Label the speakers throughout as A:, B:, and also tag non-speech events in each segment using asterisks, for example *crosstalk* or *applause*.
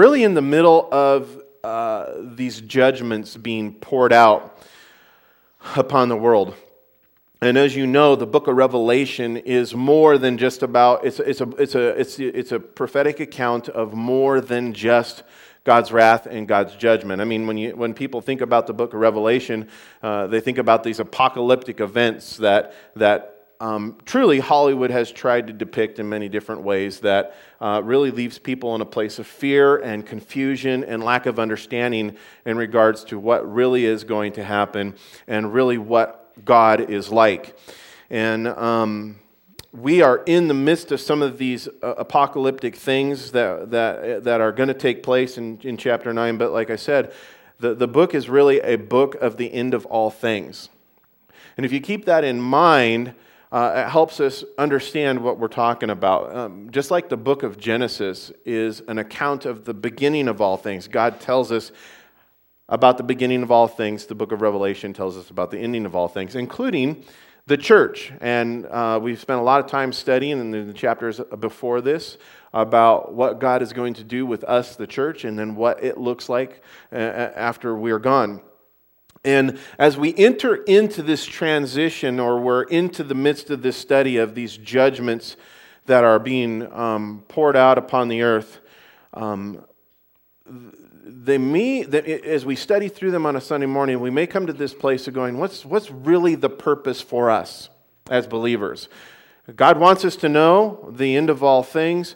A: really in the middle of uh, these judgments being poured out upon the world. And as you know, the book of Revelation is more than just about, it's, it's, a, it's, a, it's, it's a prophetic account of more than just God's wrath and God's judgment. I mean, when, you, when people think about the book of Revelation, uh, they think about these apocalyptic events that, that um, truly Hollywood has tried to depict in many different ways that uh, really leaves people in a place of fear and confusion and lack of understanding in regards to what really is going to happen and really what God is like. And um, we are in the midst of some of these uh, apocalyptic things that, that, that are going to take place in, in chapter 9. But like I said, the, the book is really a book of the end of all things. And if you keep that in mind, uh, it helps us understand what we're talking about. Um, just like the book of Genesis is an account of the beginning of all things, God tells us about the beginning of all things. The book of Revelation tells us about the ending of all things, including the church. And uh, we've spent a lot of time studying in the chapters before this about what God is going to do with us, the church, and then what it looks like uh, after we're gone. And as we enter into this transition, or we're into the midst of this study of these judgments that are being um, poured out upon the earth, um, they may, that as we study through them on a Sunday morning, we may come to this place of going, what's, what's really the purpose for us as believers? God wants us to know the end of all things,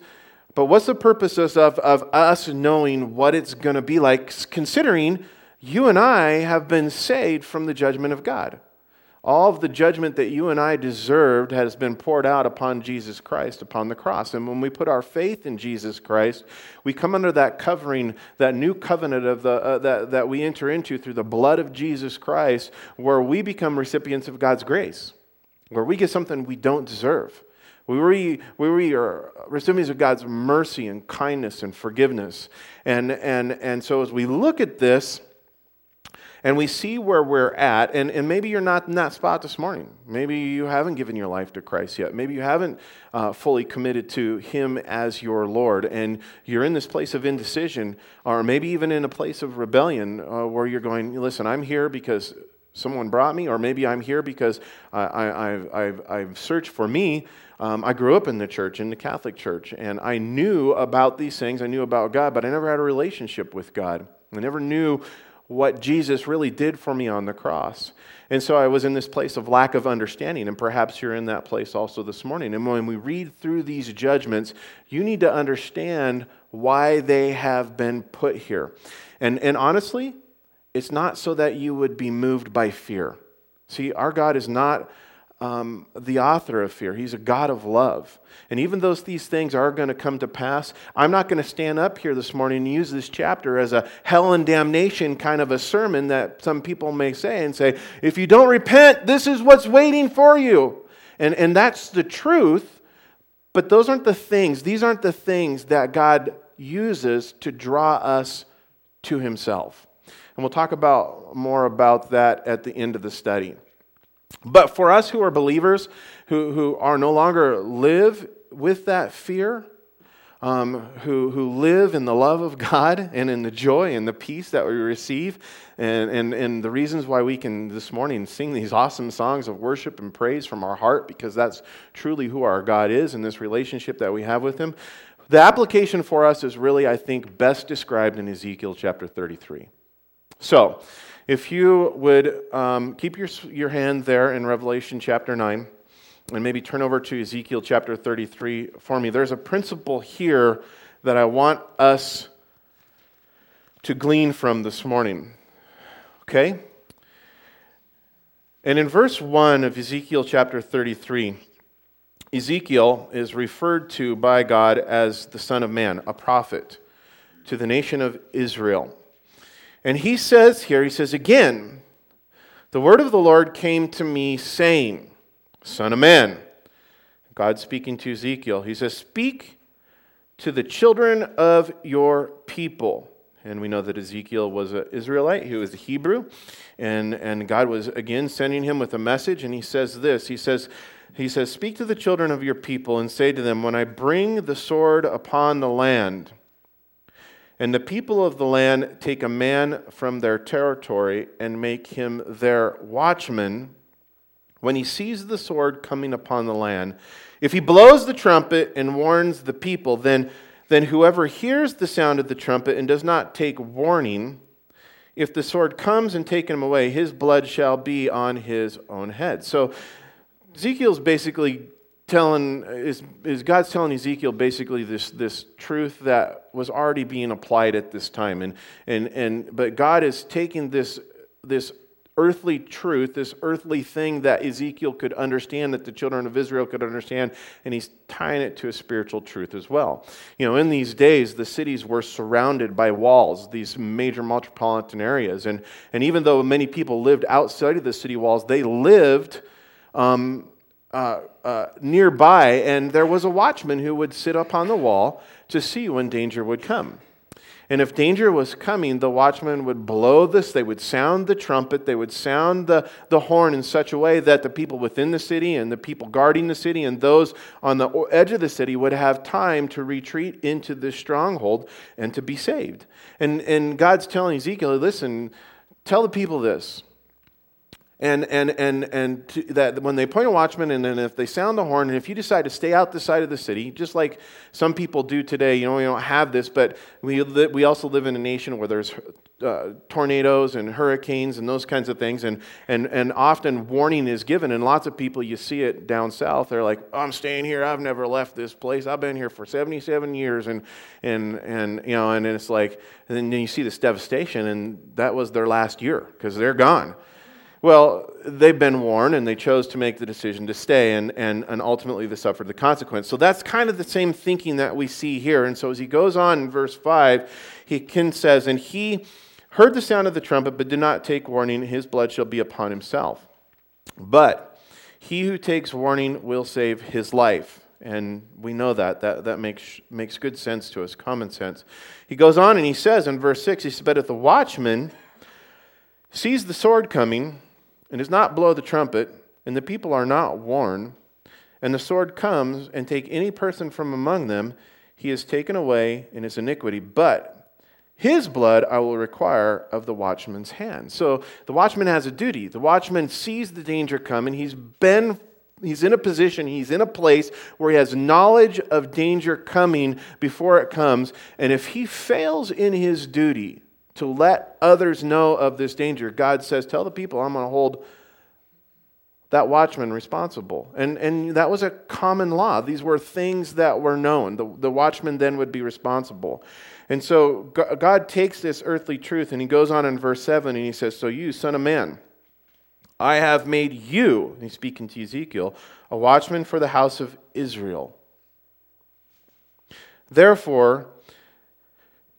A: but what's the purpose of, of us knowing what it's going to be like, considering you and I have been saved from the judgment of God. All of the judgment that you and I deserved has been poured out upon Jesus Christ upon the cross. And when we put our faith in Jesus Christ, we come under that covering, that new covenant of the, uh, that, that we enter into through the blood of Jesus Christ, where we become recipients of God's grace, where we get something we don't deserve. We, we, we are recipients of God's mercy and kindness and forgiveness. And, and, and so as we look at this, and we see where we're at. And, and maybe you're not in that spot this morning. Maybe you haven't given your life to Christ yet. Maybe you haven't uh, fully committed to Him as your Lord. And you're in this place of indecision, or maybe even in a place of rebellion uh, where you're going, listen, I'm here because someone brought me, or maybe I'm here because I, have I've searched for me. Um, I grew up in the church, in the Catholic Church, and I knew about these things. I knew about God, but I never had a relationship with God. I never knew what Jesus really did for me on the cross. And so I was in this place of lack of understanding, and perhaps you're in that place also this morning. And when we read through these judgments, you need to understand why they have been put here. And, and honestly, it's not so that you would be moved by fear. See, our God is not um, the author of fear. He's a God of love. And even though these things are going to come to pass, I'm not going to stand up here this morning and use this chapter as a hell and damnation kind of a sermon that some people may say and say, if you don't repent, this is what's waiting for you. And, and that's the truth, but those aren't the things, these aren't the things that God uses to draw us to Himself. And we'll talk about more about that at the end of the study. But for us who are believers, who, who are no longer live with that fear, um, who, who live in the love of God and in the joy and the peace that we receive, and, and, and the reasons why we can this morning sing these awesome songs of worship and praise from our heart, because that's truly who our God is and this relationship that we have with Him. The application for us is really, I think, best described in Ezekiel chapter 33. So, if you would um, keep your, your hand there in Revelation chapter 9 and maybe turn over to Ezekiel chapter 33 for me, there's a principle here that I want us to glean from this morning. Okay? And in verse 1 of Ezekiel chapter 33, Ezekiel is referred to by God as the Son of Man, a prophet to the nation of Israel. And he says here, he says, Again, the word of the Lord came to me, saying, Son of man, God speaking to Ezekiel, he says, Speak to the children of your people. And we know that Ezekiel was an Israelite, he was a Hebrew. And, and God was again sending him with a message. And he says this He says, he says, Speak to the children of your people and say to them, When I bring the sword upon the land, And the people of the land take a man from their territory and make him their watchman when he sees the sword coming upon the land. If he blows the trumpet and warns the people, then, then whoever hears the sound of the trumpet and does not take warning, if the sword comes and take him away, his blood shall be on his own head. So Ezekiel's basically telling is, is God's telling Ezekiel basically this, this truth that was already being applied at this time. And, and, and, but God is taking this, this earthly truth, this earthly thing that Ezekiel could understand, that the children of Israel could understand, and he's tying it to a spiritual truth as well. You know, in these days, the cities were surrounded by walls, these major metropolitan areas. And, and even though many people lived outside of the city walls, they lived. Um, uh, uh, nearby, and there was a watchman who would sit up on the wall to see when danger would come. And if danger was coming, the watchman would blow this, they would sound the trumpet, they would sound the, the horn in such a way that the people within the city and the people guarding the city and those on the edge of the city would have time to retreat into this stronghold and to be saved. And, and God's telling Ezekiel, listen, tell the people this and and and and that when they point a watchman and then if they sound the horn and if you decide to stay out the side of the city just like some people do today you know we don't have this but we li- we also live in a nation where there's uh, tornadoes and hurricanes and those kinds of things. And and and often warning is given and lots of people you see it down south they're like oh, I'm staying here. I've never left this place. I've been here for 77 years. And and and you know and it's like and then you see this devastation and that was their last year because they're gone well, they've been warned and they chose to make the decision to stay, and, and, and ultimately they suffered the consequence. So that's kind of the same thinking that we see here. And so as he goes on in verse 5, he says, And he heard the sound of the trumpet, but did not take warning, his blood shall be upon himself. But he who takes warning will save his life. And we know that. That, that makes, makes good sense to us, common sense. He goes on and he says in verse 6, he says, But if the watchman sees the sword coming, and does not blow the trumpet, and the people are not warned, and the sword comes and take any person from among them, he is taken away in his iniquity. But his blood I will require of the watchman's hand. So the watchman has a duty. The watchman sees the danger coming. He's been he's in a position, he's in a place where he has knowledge of danger coming before it comes. And if he fails in his duty, to let others know of this danger. God says, Tell the people I'm going to hold that watchman responsible. And, and that was a common law. These were things that were known. The, the watchman then would be responsible. And so God takes this earthly truth and he goes on in verse 7 and he says, So you, son of man, I have made you, he's speaking to Ezekiel, a watchman for the house of Israel. Therefore,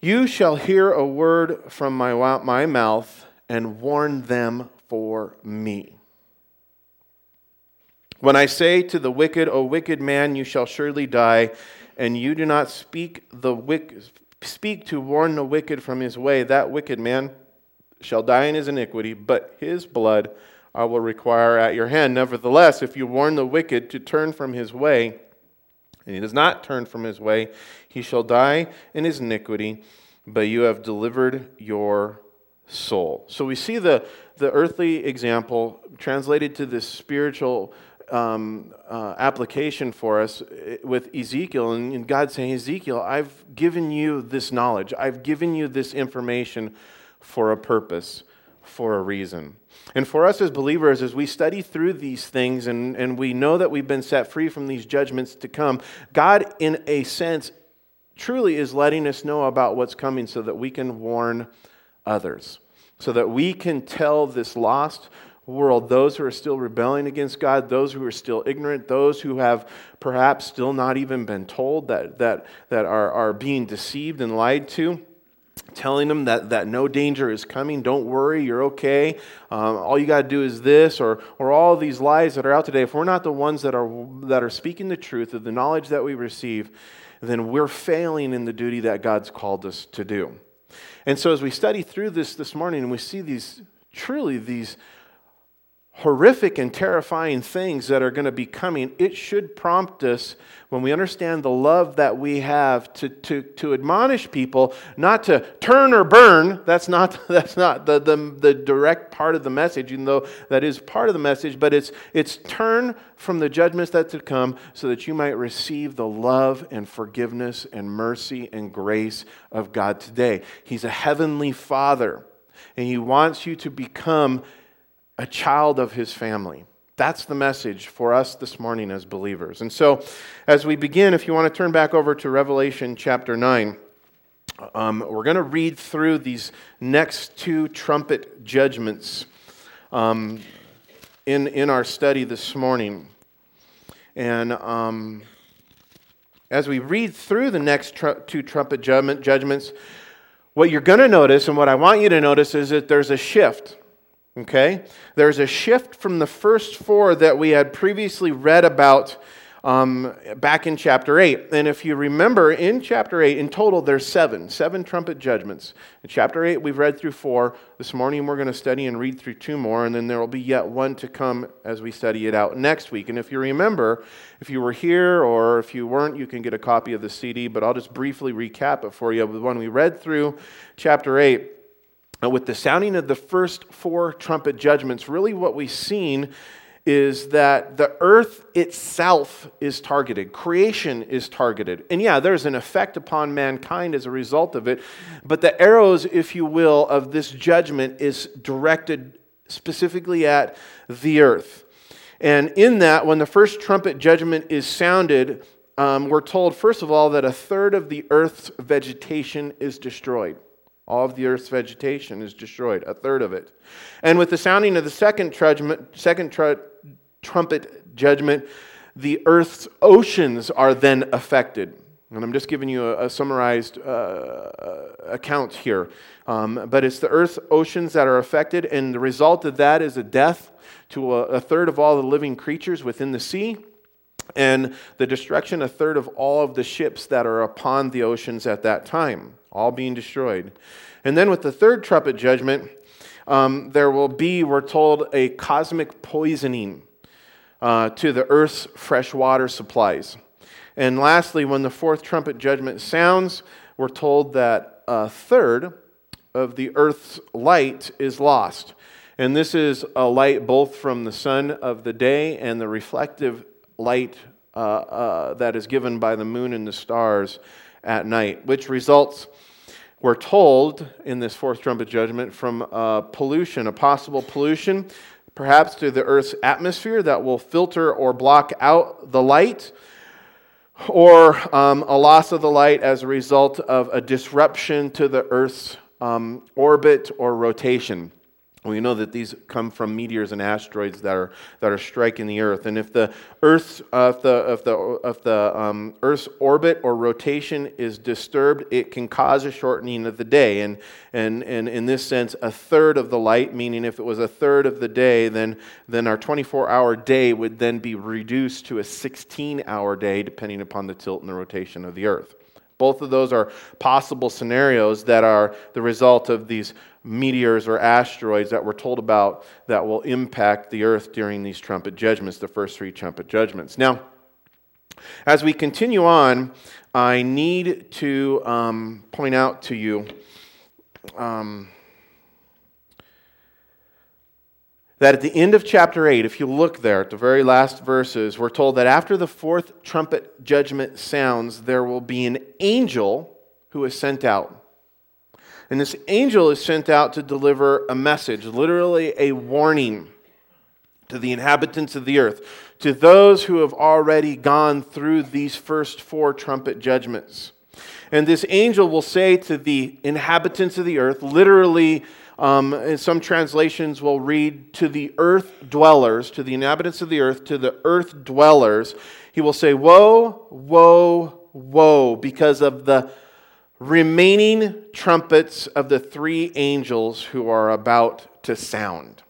A: you shall hear a word from my, my mouth and warn them for me. When I say to the wicked, O wicked man, you shall surely die, and you do not speak the wicked, speak to warn the wicked from his way, that wicked man shall die in his iniquity, but his blood I will require at your hand. Nevertheless, if you warn the wicked to turn from his way, and he does not turn from his way, he shall die in his iniquity, but you have delivered your soul. So we see the, the earthly example translated to this spiritual um, uh, application for us eh, with Ezekiel, and God saying, Ezekiel, I've given you this knowledge, I've given you this information for a purpose, for a reason. And for us as believers, as we study through these things and, and we know that we've been set free from these judgments to come, God, in a sense, truly is letting us know about what's coming so that we can warn others, so that we can tell this lost world, those who are still rebelling against God, those who are still ignorant, those who have perhaps still not even been told that, that, that are, are being deceived and lied to telling them that, that no danger is coming. Don't worry, you're okay. Um, all you got to do is this, or, or all these lies that are out today. If we're not the ones that are, that are speaking the truth of the knowledge that we receive, then we're failing in the duty that God's called us to do. And so, as we study through this this morning we see these truly these horrific and terrifying things that are going to be coming, it should prompt us, when we understand the love that we have, to, to, to admonish people not to turn or burn. That's not, *laughs* that's not the, the, the direct part of the message, even though that is part of the message, but it's, it's turn from the judgments that to come so that you might receive the love and forgiveness and mercy and grace of God today. He's a heavenly Father, and He wants you to become a child of his family. That's the message for us this morning as believers. And so, as we begin, if you want to turn back over to Revelation chapter 9, um, we're going to read through these next two trumpet judgments um, in, in our study this morning. And um, as we read through the next tr- two trumpet judgment, judgments, what you're going to notice, and what I want you to notice, is that there's a shift. Okay? There's a shift from the first four that we had previously read about um, back in chapter 8. And if you remember, in chapter 8, in total, there's seven, seven trumpet judgments. In chapter 8, we've read through four. This morning, we're going to study and read through two more, and then there will be yet one to come as we study it out next week. And if you remember, if you were here or if you weren't, you can get a copy of the CD, but I'll just briefly recap it for you. When we read through chapter 8, with the sounding of the first four trumpet judgments, really what we've seen is that the earth itself is targeted, creation is targeted. And yeah, there's an effect upon mankind as a result of it, but the arrows, if you will, of this judgment is directed specifically at the earth. And in that, when the first trumpet judgment is sounded, um, we're told, first of all, that a third of the earth's vegetation is destroyed. All of the earth's vegetation is destroyed, a third of it. And with the sounding of the second, trudgement, second tr- trumpet judgment, the earth's oceans are then affected. And I'm just giving you a, a summarized uh, uh, account here. Um, but it's the earth's oceans that are affected, and the result of that is a death to a, a third of all the living creatures within the sea and the destruction a third of all of the ships that are upon the oceans at that time all being destroyed. And then with the third trumpet judgment, um, there will be, we're told, a cosmic poisoning uh, to the earth's fresh water supplies. And lastly, when the fourth trumpet judgment sounds, we're told that a third of the earth's light is lost. And this is a light both from the sun of the day and the reflective light uh, uh, that is given by the moon and the stars at night, which results we're told in this fourth trumpet judgment from uh, pollution, a possible pollution, perhaps to the Earth's atmosphere that will filter or block out the light, or um, a loss of the light as a result of a disruption to the Earth's um, orbit or rotation. We know that these come from meteors and asteroids that are, that are striking the Earth. And if the Earth's, uh, if the, if the, if the um, Earth's orbit or rotation is disturbed, it can cause a shortening of the day. And, and, and in this sense, a third of the light, meaning if it was a third of the day, then, then our 24 hour day would then be reduced to a 16 hour day, depending upon the tilt and the rotation of the Earth. Both of those are possible scenarios that are the result of these meteors or asteroids that we're told about that will impact the earth during these trumpet judgments, the first three trumpet judgments. Now, as we continue on, I need to um, point out to you um, that at the end of chapter 8, if you look there at the very last verses, we're told that after the fourth trumpet judgment sounds, there will be an angel who is sent out. And this angel is sent out to deliver a message, literally a warning to the inhabitants of the earth, to those who have already gone through these first four trumpet judgments. And this angel will say to the inhabitants of the earth, literally, um, some translations will read to the earth dwellers, to the inhabitants of the earth, to the earth dwellers. He will say, Woe, woe, woe, because of the remaining trumpets of the three angels who are about to sound.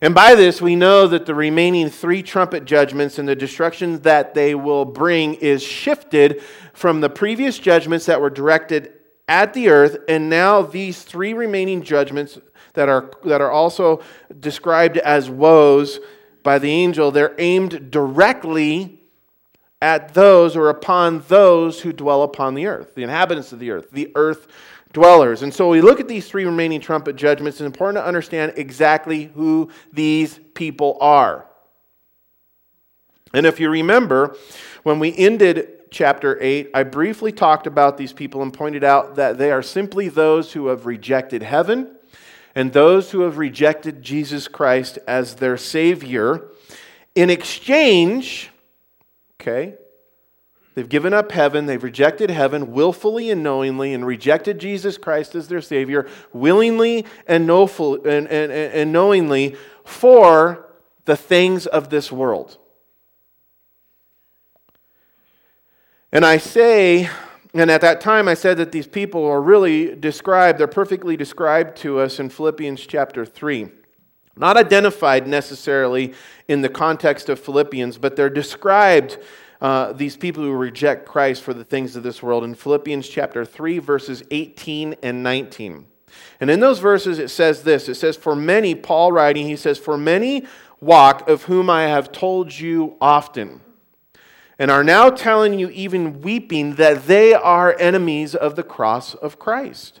A: And by this, we know that the remaining three trumpet judgments and the destruction that they will bring is shifted from the previous judgments that were directed at the earth, and now these three remaining judgments that are, that are also described as woes by the angel, they're aimed directly at those or upon those who dwell upon the earth, the inhabitants of the earth, the earth dwellers. And so we look at these three remaining trumpet judgments. It's important to understand exactly who these people are. And if you remember, when we ended chapter 8, I briefly talked about these people and pointed out that they are simply those who have rejected heaven and those who have rejected Jesus Christ as their Savior. In exchange, okay, they've given up heaven, they've rejected heaven willfully and knowingly, and rejected Jesus Christ as their Savior willingly and, and, and, and knowingly for the things of this world. And I say, and at that time I said that these people are really described, they're perfectly described to us in Philippians chapter 3. Not identified necessarily in the context of Philippians, but they're described, uh, these people who reject Christ for the things of this world, in Philippians chapter 3, verses 18 and 19. And in those verses, it says this it says, For many, Paul writing, he says, For many walk, of whom I have told you often and are now telling you, even weeping, that they are enemies of the cross of Christ,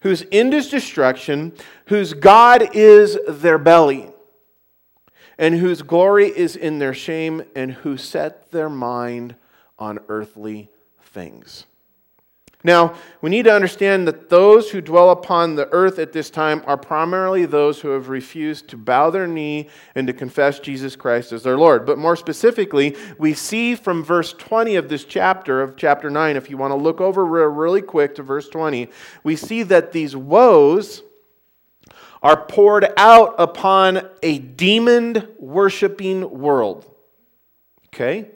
A: whose end is destruction, whose God is their belly, and whose glory is in their shame, and who set their mind on earthly things. Now, we need to understand that those who dwell upon the earth at this time are primarily those who have refused to bow their knee and to confess Jesus Christ as their Lord. But more specifically, we see from verse 20 of this chapter, of chapter 9, if you want to look over really quick to verse 20, we see that these woes are poured out upon a demon worshiping world. Okay?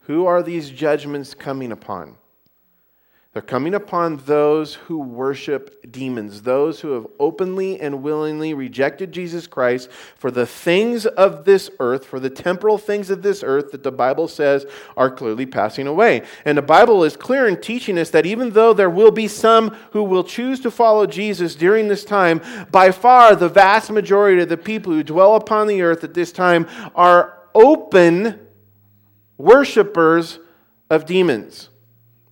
A: Who are these judgments coming upon? They're coming upon those who worship demons, those who have openly and willingly rejected Jesus Christ for the things of this earth, for the temporal things of this earth that the Bible says are clearly passing away. And the Bible is clear in teaching us that even though there will be some who will choose to follow Jesus during this time, by far the vast majority of the people who dwell upon the earth at this time are open worshipers of demons.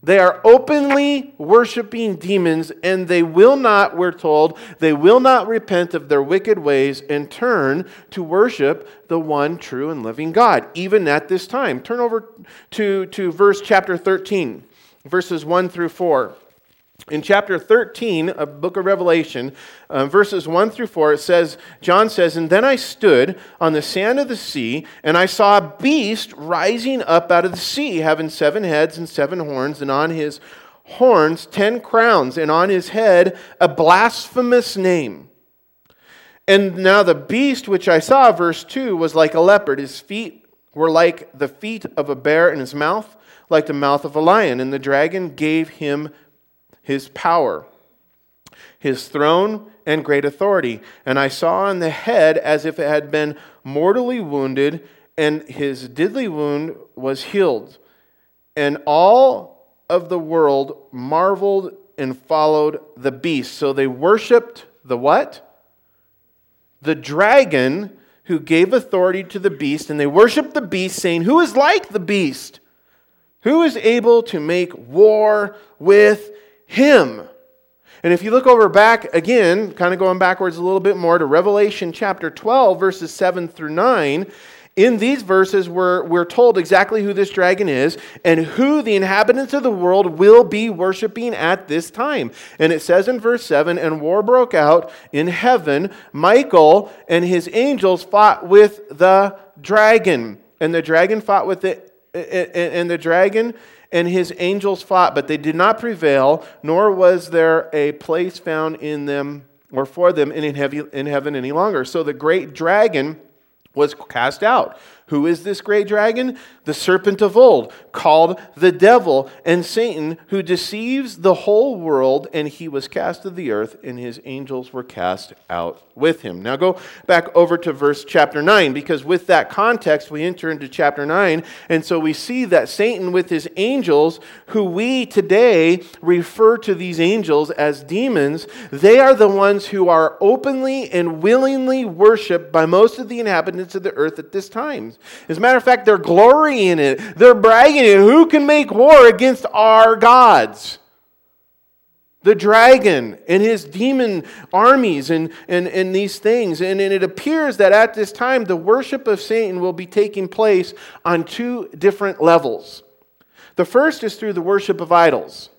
A: They are openly worshiping demons, and they will not, we're told, they will not repent of their wicked ways and turn to worship the one true and living God, even at this time. Turn over to, to verse chapter 13, verses 1 through 4. In chapter 13 of book of Revelation, uh, verses 1 through 4, it says, John says, And then I stood on the sand of the sea, and I saw a beast rising up out of the sea, having seven heads and seven horns, and on his horns ten crowns, and on his head a blasphemous name. And now the beast which I saw, verse 2, was like a leopard. His feet were like the feet of a bear, and his mouth like the mouth of a lion. And the dragon gave him his power, his throne, and great authority. And I saw on the head as if it had been mortally wounded, and his deadly wound was healed. And all of the world marveled and followed the beast. So they worshiped the what? The dragon who gave authority to the beast, and they worshiped the beast, saying, Who is like the beast? Who is able to make war with him. And if you look over back again, kind of going backwards a little bit more to Revelation chapter 12, verses 7 through 9, in these verses, we're, we're told exactly who this dragon is and who the inhabitants of the world will be worshiping at this time. And it says in verse 7 And war broke out in heaven. Michael and his angels fought with the dragon. And the dragon fought with it. And the dragon and his angels fought, but they did not prevail, nor was there a place found in them or for them in, heavy, in heaven any longer. So the great dragon was cast out, Who is this great dragon? The serpent of old, called the devil and Satan, who deceives the whole world, and he was cast to the earth, and his angels were cast out with him. Now go back over to verse chapter 9, because with that context, we enter into chapter 9, and so we see that Satan with his angels, who we today refer to these angels as demons, they are the ones who are openly and willingly worshiped by most of the inhabitants of the earth at this time. As a matter of fact, they're glorying in it, they're bragging in it. Who can make war against our gods? The dragon and his demon armies and, and, and these things. And, and it appears that at this time, the worship of Satan will be taking place on two different levels. The first is through the worship of idols.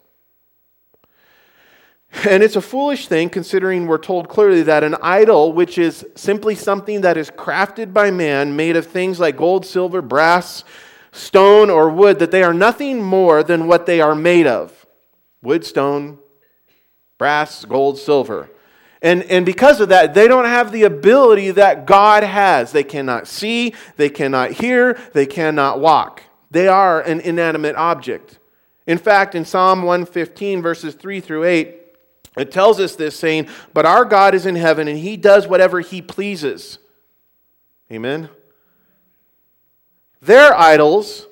A: And it's a foolish thing considering we're told clearly that an idol, which is simply something that is crafted by man, made of things like gold, silver, brass, stone, or wood, that they are nothing more than what they are made of wood, stone, brass, gold, silver. And, and because of that, they don't have the ability that God has. They cannot see, they cannot hear, they cannot walk. They are an inanimate object. In fact, in Psalm 115, verses 3 through 8, it tells us this, saying, But our God is in heaven, and he does whatever he pleases. Amen? Their idols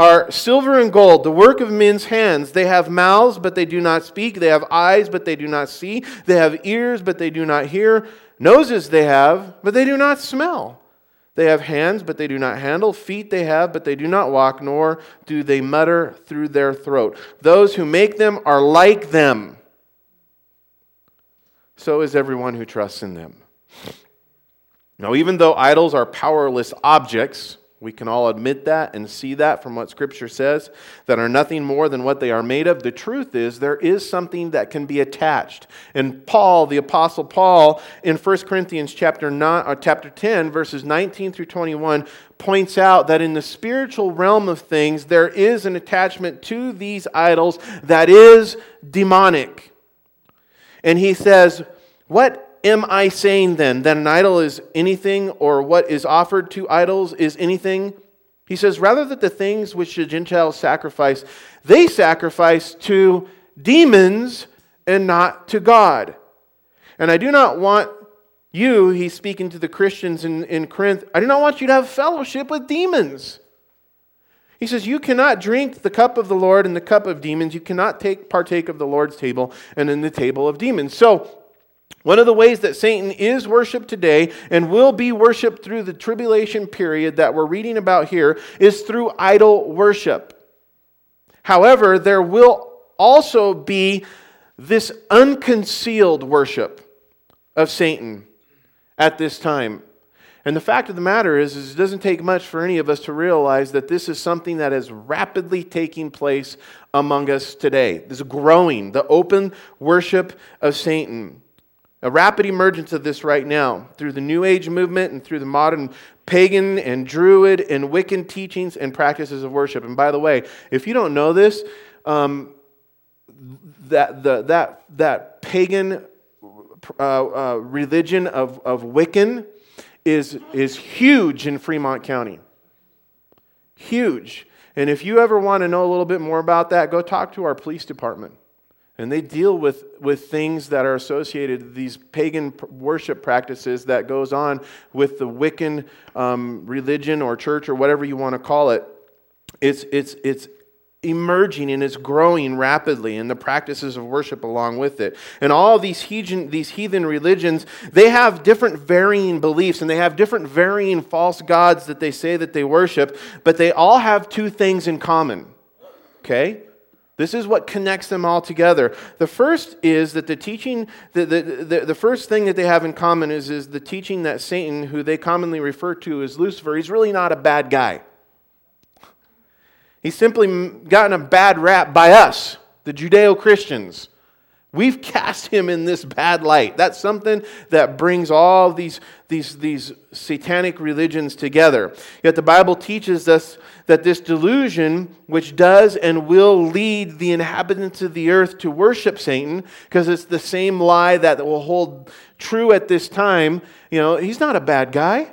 A: are silver and gold, the work of men's hands. They have mouths, but they do not speak. They have eyes, but they do not see. They have ears, but they do not hear. Noses they have, but they do not smell. They have hands, but they do not handle. Feet they have, but they do not walk, nor do they mutter through their throat. Those who make them are like them so is everyone who trusts in them. Now, even though idols are powerless objects, we can all admit that and see that from what Scripture says, that are nothing more than what they are made of. The truth is, there is something that can be attached. And Paul, the Apostle Paul, in 1 Corinthians chapter, 9, or chapter 10, verses 19 through 21, points out that in the spiritual realm of things, there is an attachment to these idols that is demonic. And he says, What am I saying then? That an idol is anything, or what is offered to idols is anything? He says, Rather that the things which the Gentiles sacrifice, they sacrifice to demons and not to God. And I do not want you, he's speaking to the Christians in, in Corinth, I do not want you to have fellowship with demons. He says, You cannot drink the cup of the Lord and the cup of demons. You cannot take, partake of the Lord's table and in the table of demons. So, one of the ways that Satan is worshiped today and will be worshiped through the tribulation period that we're reading about here is through idol worship. However, there will also be this unconcealed worship of Satan at this time. And the fact of the matter is, is, it doesn't take much for any of us to realize that this is something that is rapidly taking place among us today. This growing, the open worship of Satan. A rapid emergence of this right now through the New Age movement and through the modern pagan and Druid and Wiccan teachings and practices of worship. And by the way, if you don't know this, um, that, the, that, that pagan uh, uh, religion of, of Wiccan is, is huge in Fremont County. Huge. And if you ever want to know a little bit more about that, go talk to our police department. And they deal with, with things that are associated, these pagan worship practices that goes on with the Wiccan um, religion or church or whatever you want to call it. It's, it's, it's emerging and it's growing rapidly and the practices of worship along with it and all these heathen, these heathen religions they have different varying beliefs and they have different varying false gods that they say that they worship but they all have two things in common okay this is what connects them all together. The first is that the teaching, the, the, the, the, first thing that they have in common is, is the teaching that Satan, who they commonly refer to as Lucifer, he's really not a bad guy. He's simply gotten a bad rap by us, the Judeo Christians. We've cast him in this bad light. That's something that brings all these, these, these satanic religions together. Yet the Bible teaches us that this delusion, which does and will lead the inhabitants of the earth to worship Satan, because it's the same lie that will hold true at this time, you know, he's not a bad guy.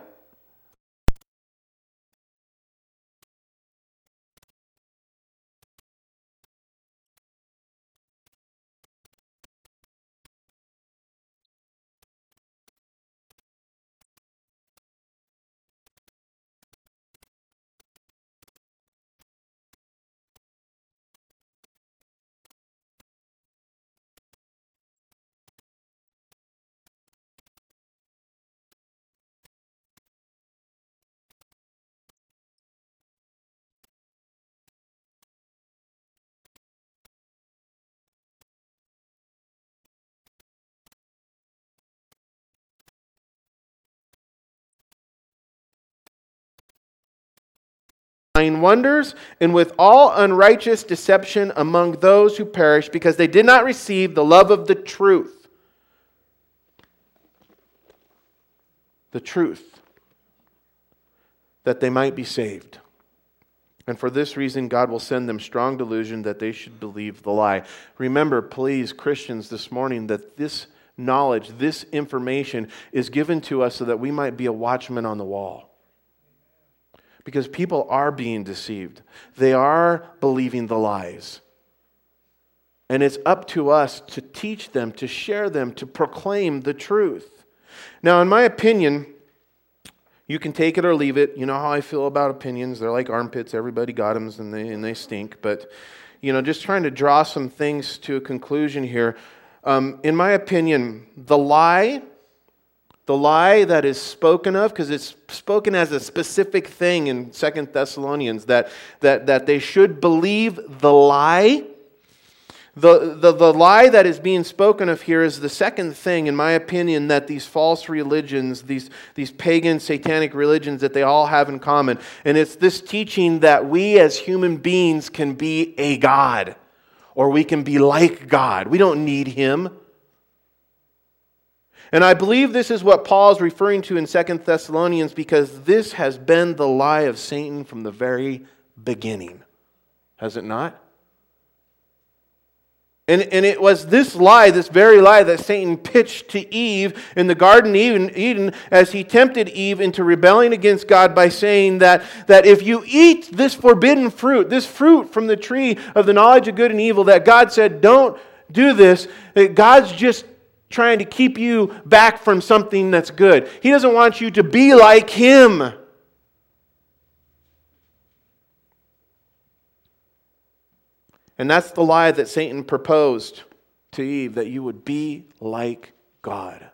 A: Wonders and with all unrighteous deception among those who perish because they did not receive the love of the truth. The truth. That they might be saved. And for this reason, God will send them strong delusion that they should believe the lie. Remember, please, Christians, this morning, that this knowledge, this information is given to us so that we might be a watchman on the wall. Because people are being deceived, they are believing the lies. And it's up to us to teach them, to share them, to proclaim the truth. Now, in my opinion, you can take it or leave it. You know how I feel about opinions. They're like armpits. Everybody got them and they, and they stink. But, you know, just trying to draw some things to a conclusion here. Um, in my opinion, the lie, the lie that is spoken of, because it's spoken as a specific thing in Second Thessalonians, that, that, that they should believe the lie the, the, the lie that is being spoken of here is the second thing, in my opinion, that these false religions, these, these pagan satanic religions, that they all have in common. And it's this teaching that we as human beings can be a God, or we can be like God. We don't need Him. And I believe this is what Paul is referring to in Second Thessalonians because this has been the lie of Satan from the very beginning. Has it not? And, and it was this lie, this very lie, that Satan pitched to Eve in the Garden Eden, Eden as he tempted Eve into rebelling against God by saying that, that if you eat this forbidden fruit, this fruit from the tree of the knowledge of good and evil, that God said, don't do this, that God's just trying to keep you back from something that's good. He doesn't want you to be like Him. And that's the lie that Satan proposed to Eve that you would be like God.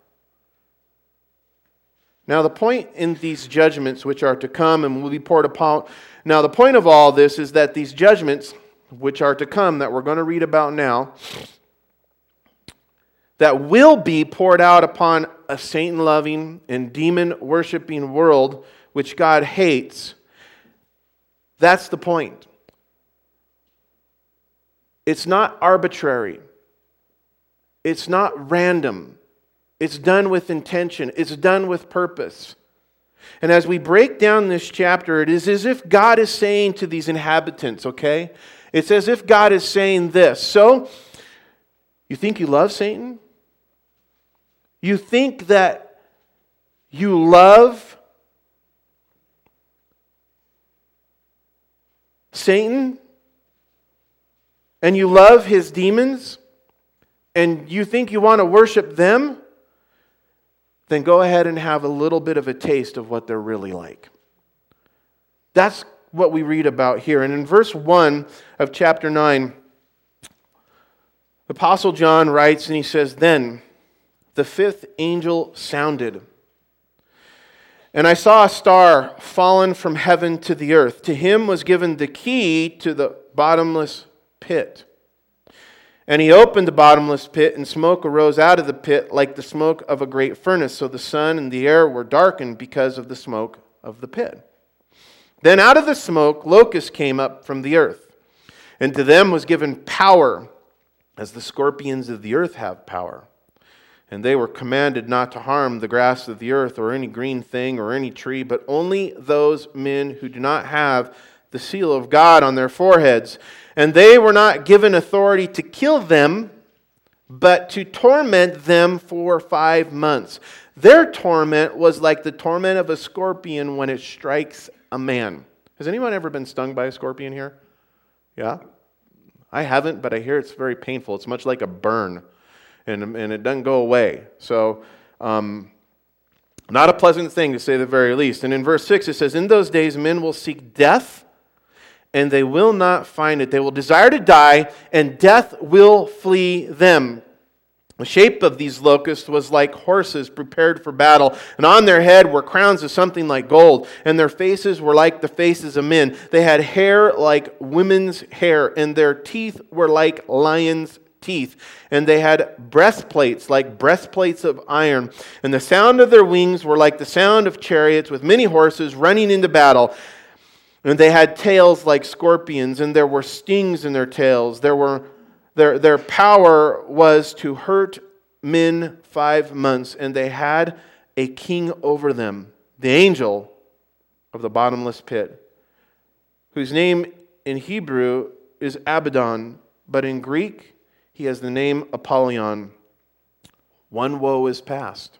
A: Now, the point in these judgments which are to come and will be poured upon. Now, the point of all this is that these judgments which are to come, that we're going to read about now, that will be poured out upon a Satan loving and demon worshiping world which God hates. That's the point. It's not arbitrary. It's not random. It's done with intention. It's done with purpose. And as we break down this chapter, it is as if God is saying to these inhabitants, okay? It's as if God is saying this. So, you think you love Satan? You think that you love Satan? and you love his demons and you think you want to worship them, then go ahead and have a little bit of a taste of what they're really like. That's what we read about here. And in verse 1 of chapter 9, the Apostle John writes and he says, Then the fifth angel sounded. And I saw a star fallen from heaven to the earth. To him was given the key to the bottomless pit. And he opened the bottomless pit, and smoke arose out of the pit like the smoke of a great furnace. So the sun and the air were darkened because of the smoke of the pit. Then out of the smoke, locusts came up from the earth. And to them was given power, as the scorpions of the earth have power. And they were commanded not to harm the grass of the earth, or any green thing, or any tree, but only those men who do not have the seal of God on their foreheads. And they were not given authority to kill them, but to torment them for five months. Their torment was like the torment of a scorpion when it strikes a man. Has anyone ever been stung by a scorpion here? Yeah? I haven't, but I hear it's very painful. It's much like a burn, and, and it doesn't go away. So, um, not a pleasant thing to say the very least. And in verse 6, it says, In those days men will seek death and they will not find it. They will desire to die, and death will flee them. The shape of these locusts was like horses prepared for battle, and on their head were crowns of something like gold, and their faces were like the faces of men. They had hair like women's hair, and their teeth were like lions' teeth, and they had breastplates like breastplates of iron, and the sound of their wings were like the sound of chariots with many horses running into battle. And they had tails like scorpions, and there were stings in their tails. There were, their, their power was to hurt men five months, and they had a king over them, the angel of the bottomless pit, whose name in Hebrew is Abaddon, but in Greek he has the name Apollyon. One woe is past.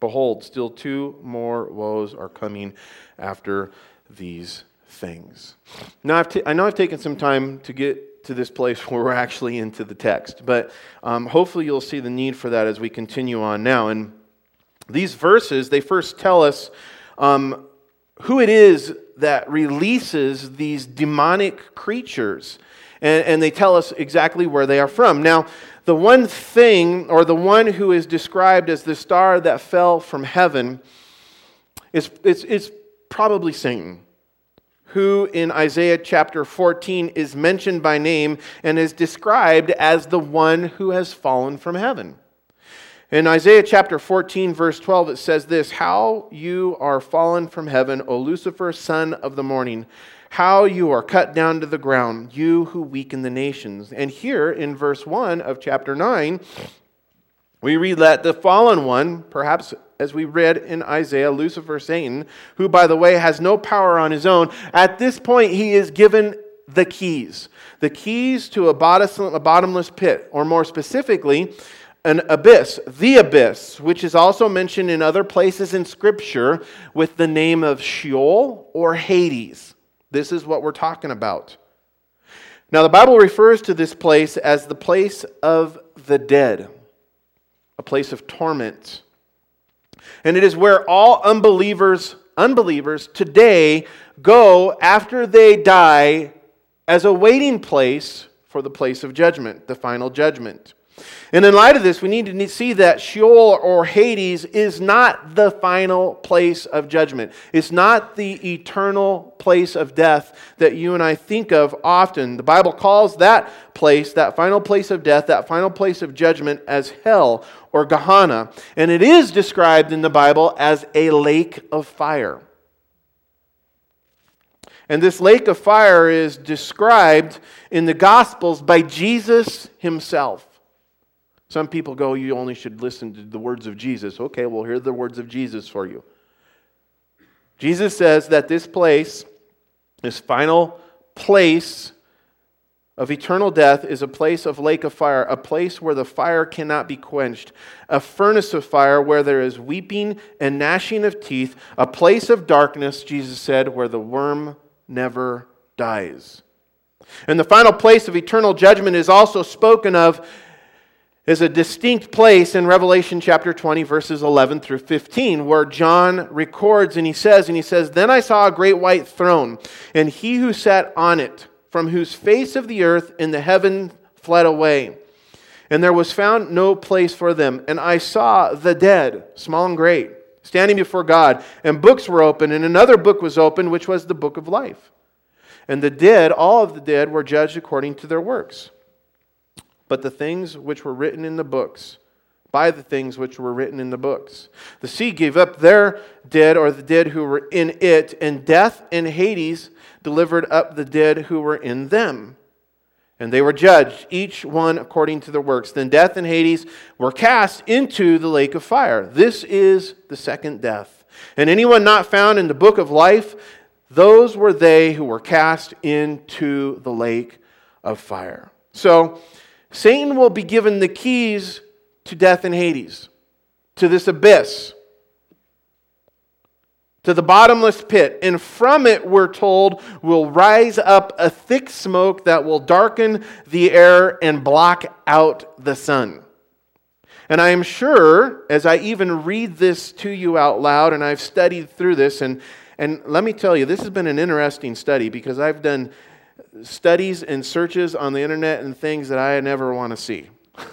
A: Behold, still two more woes are coming after these things. Now, I've t- I know I've taken some time to get to this place *laughs* where we're actually into the text, but um, hopefully you'll see the need for that as we continue on now. And these verses, they first tell us um, who it is that releases these demonic creatures. And, and they tell us exactly where they are from. Now, the one thing, or the one who is described as the star that fell from heaven, is it's, it's probably Satan, who in Isaiah chapter 14 is mentioned by name and is described as the one who has fallen from heaven. In Isaiah chapter 14, verse 12, it says this How you are fallen from heaven, O Lucifer, son of the morning. How you are cut down to the ground, you who weaken the nations. And here in verse 1 of chapter 9, we read that the fallen one, perhaps as we read in Isaiah, Lucifer, Satan, who, by the way, has no power on his own, at this point he is given the keys. The keys to a bottomless pit, or more specifically, an abyss, the abyss, which is also mentioned in other places in Scripture with the name of Sheol or Hades. This is what we're talking about. Now, the Bible refers to this place as the place of the dead, a place of torment. And it is where all unbelievers, unbelievers today go after they die as a waiting place for the place of judgment, the final judgment. And in light of this, we need to see that Sheol or Hades is not the final place of judgment. It's not the eternal place of death that you and I think of often. The Bible calls that place, that final place of death, that final place of judgment, as hell or Gehenna. And it is described in the Bible as a lake of fire. And this lake of fire is described in the Gospels by Jesus himself. Some people go, you only should listen to the words of Jesus. Okay, well, here are the words of Jesus for you. Jesus says that this place, this final place of eternal death, is a place of lake of fire, a place where the fire cannot be quenched, a furnace of fire where there is weeping and gnashing of teeth, a place of darkness, Jesus said, where the worm never dies. And the final place of eternal judgment is also spoken of is a distinct place in Revelation chapter 20, verses 11 through 15, where John records and he says, and he says, Then I saw a great white throne, and he who sat on it, from whose face of the earth and the heaven fled away. And there was found no place for them. And I saw the dead, small and great, standing before God, and books were opened, and another book was opened, which was the book of life. And the dead, all of the dead, were judged according to their works but the things which were written in the books, by the things which were written in the books. The sea gave up their dead, or the dead who were in it, and death and Hades delivered up the dead who were in them. And they were judged, each one according to their works. Then death and Hades were cast into the lake of fire. This is the second death. And anyone not found in the book of life, those were they who were cast into the lake of fire. So, Satan will be given the keys to death and Hades, to this abyss, to the bottomless pit. And from it, we're told, will rise up a thick smoke that will darken the air and block out the sun. And I am sure, as I even read this to you out loud, and I've studied through this, and, and let me tell you, this has been an interesting study because I've done studies and searches on the internet and things that I never want to see. *laughs*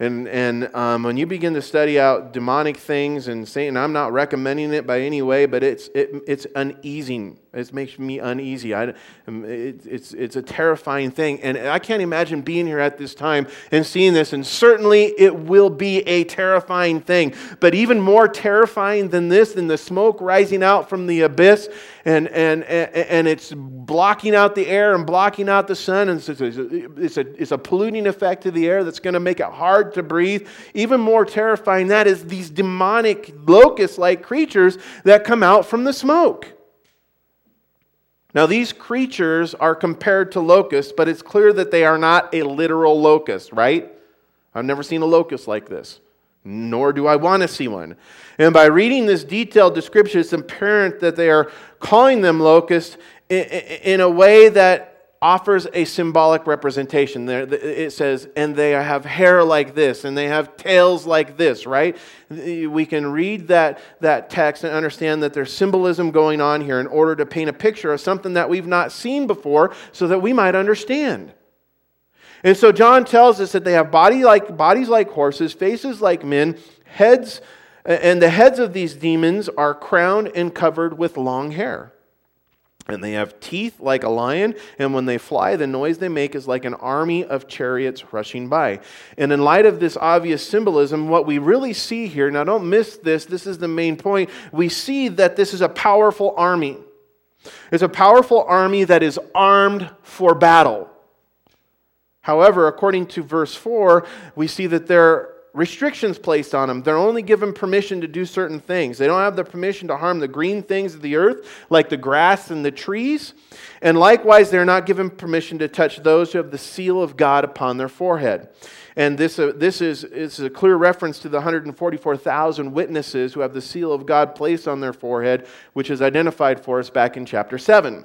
A: and and um, when you begin to study out demonic things and Satan, I'm not recommending it by any way, but it's, it, it's uneasing It makes me uneasy. I, um, it, it's, it's a terrifying thing. And I can't imagine being here at this time and seeing this. And certainly it will be a terrifying thing. But even more terrifying than this, than the smoke rising out from the abyss, and, and, and, and it's blocking out the air and blocking out the sun. And it's a, it's a, it's a polluting effect to the air that's going to make it hard to breathe. Even more terrifying than that is these demonic locust like creatures that come out from the smoke. Now, these creatures are compared to locusts, but it's clear that they are not a literal locust, right? I've never seen a locust like this, nor do I want to see one. And by reading this detailed description, it's apparent that they are calling them locusts in a way that offers a symbolic representation. There, it says, and they have hair like this, and they have tails like this, right? We can read that, that text and understand that there's symbolism going on here in order to paint a picture of something that we've not seen before so that we might understand. And so John tells us that they have body like, bodies like horses, faces like men, heads, and the heads of these demons are crowned and covered with long hair. And they have teeth like a lion, and when they fly, the noise they make is like an army of chariots rushing by. And in light of this obvious symbolism, what we really see here, now don't miss this, this is the main point. We see that this is a powerful army. It's a powerful army that is armed for battle. However, according to verse 4, we see that they're restrictions placed on them. They're only given permission to do certain things. They don't have the permission to harm the green things of the earth, like the grass and the trees. And likewise, they're not given permission to touch those who have the seal of God upon their forehead. And this, uh, this is, is a clear reference to the 144,000 witnesses who have the seal of God placed on their forehead, which is identified for us back in chapter 7.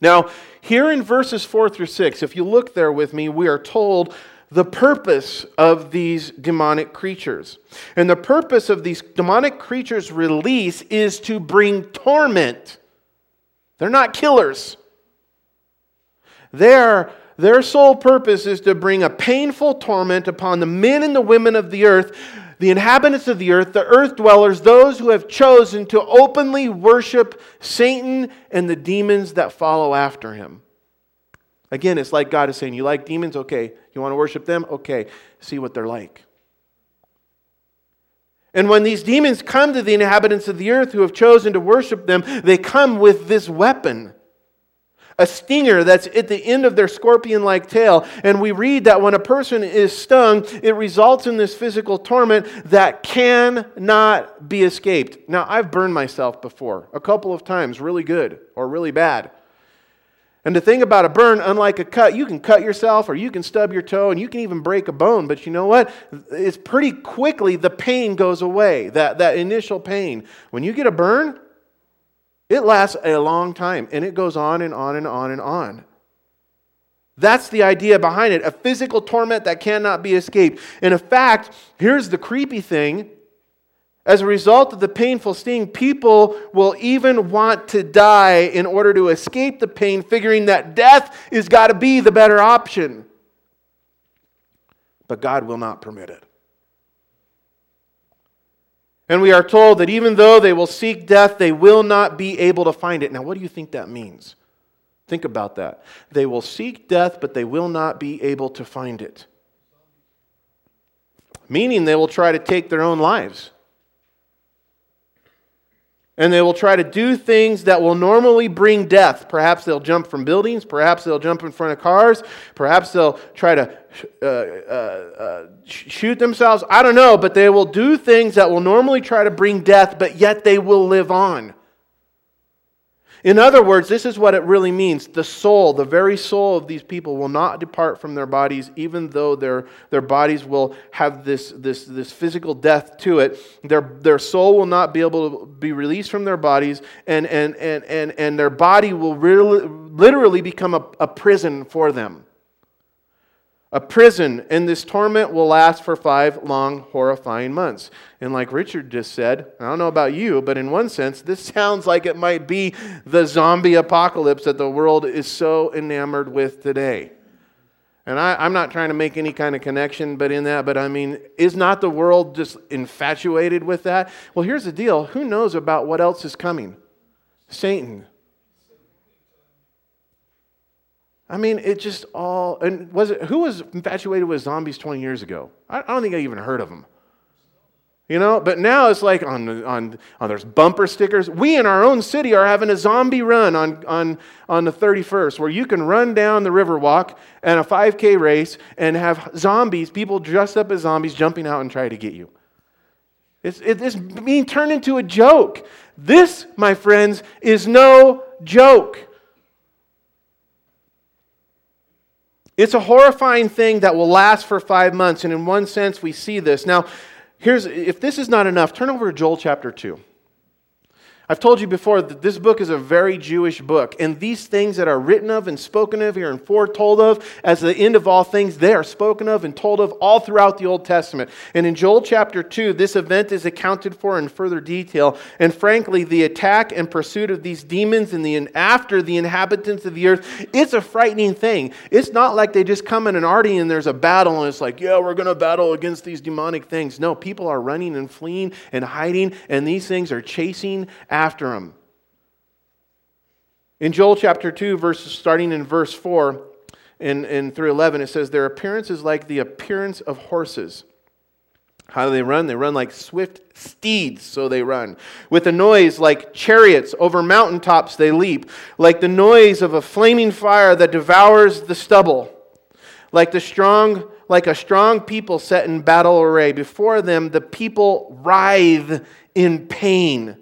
A: Now, here in verses 4 through 6, if you look there with me, we are told the purpose of these demonic creatures. And the purpose of these demonic creatures' release is to bring torment. They're not killers. Their, their sole purpose is to bring a painful torment upon the men and the women of the earth, the inhabitants of the earth, the earth dwellers, those who have chosen to openly worship Satan and the demons that follow after him. Again, it's like God is saying, You like demons? Okay. You want to worship them? Okay. See what they're like. And when these demons come to the inhabitants of the earth who have chosen to worship them, they come with this weapon a stinger that's at the end of their scorpion like tail. And we read that when a person is stung, it results in this physical torment that cannot be escaped. Now, I've burned myself before, a couple of times, really good or really bad. And the thing about a burn, unlike a cut, you can cut yourself or you can stub your toe and you can even break a bone. But you know what? It's pretty quickly the pain goes away, that, that initial pain. When you get a burn, it lasts a long time and it goes on and on and on and on. That's the idea behind it a physical torment that cannot be escaped. And in fact, here's the creepy thing as a result of the painful sting, people will even want to die in order to escape the pain, figuring that death is got to be the better option. But God will not permit it. And we are told that even though they will seek death, they will not be able to find it. Now, what do you think that means? Think about that. They will seek death, but they will not be able to find it. Meaning they will try to take their own lives and they will try to do things that will normally bring death. Perhaps they'll jump from buildings, perhaps they'll jump in front of cars, perhaps they'll try to uh, uh, uh, shoot themselves. I don't know, but they will do things that will normally try to bring death, but yet they will live on. In other words, this is what it really means. The soul, the very soul of these people, will not depart from their bodies, even though their, their bodies will have this, this, this physical death to it. Their, their soul will not be able to be released from their bodies, and, and, and, and, and their body will really, literally become a, a prison for them a prison, and this torment will last for five long, horrifying months. And like Richard just said, I don't know about you, but in one sense, this *laughs* sounds like it might be the zombie apocalypse that the world is so enamored with today. And I, am not trying to make any kind of connection, but in that, but I mean, is not the world just infatuated with that? Well, here's the deal who knows about what else is coming? Satan. I mean, it just all. And was it who was infatuated with zombies 20 years ago? I, I don't think I even heard of them. You know, but now it's like on, on, on there's bumper stickers. We in our own city are having a zombie run on, on, on the 31st where you can run down the Riverwalk and a 5K race and have zombies, people dressed up as zombies, jumping out and try to get you. It's, it's being turned into a joke. This, my friends, is no joke. It's a horrifying thing that will last for five months. And in one sense, we see this. Now, here's if this is not enough, turn over to Joel chapter 2. I've told you before that this book is a very Jewish book, and these things that are written of and spoken of here and foretold of as the end of all things, they are spoken of and told of all throughout the Old Testament. And in Joel chapter 2, this event is accounted for in further detail. And frankly, the attack and pursuit of these demons and the after the inhabitants of the earth, it's a frightening thing. It's not like they just come in an arty and there's a battle and it's like, yeah, we're going to battle against these demonic things. No, people are running and fleeing and hiding, and these things are chasing after after him. In Joel chapter 2, verses starting in verse 4 and, and through 11, it says, Their appearance is like the appearance of horses. How do they run? They run like swift steeds, so they run. With a noise like chariots over mountaintops they leap, like the noise of a flaming fire that devours the stubble, like the strong like a strong people set in battle array. Before them the people writhe in pain.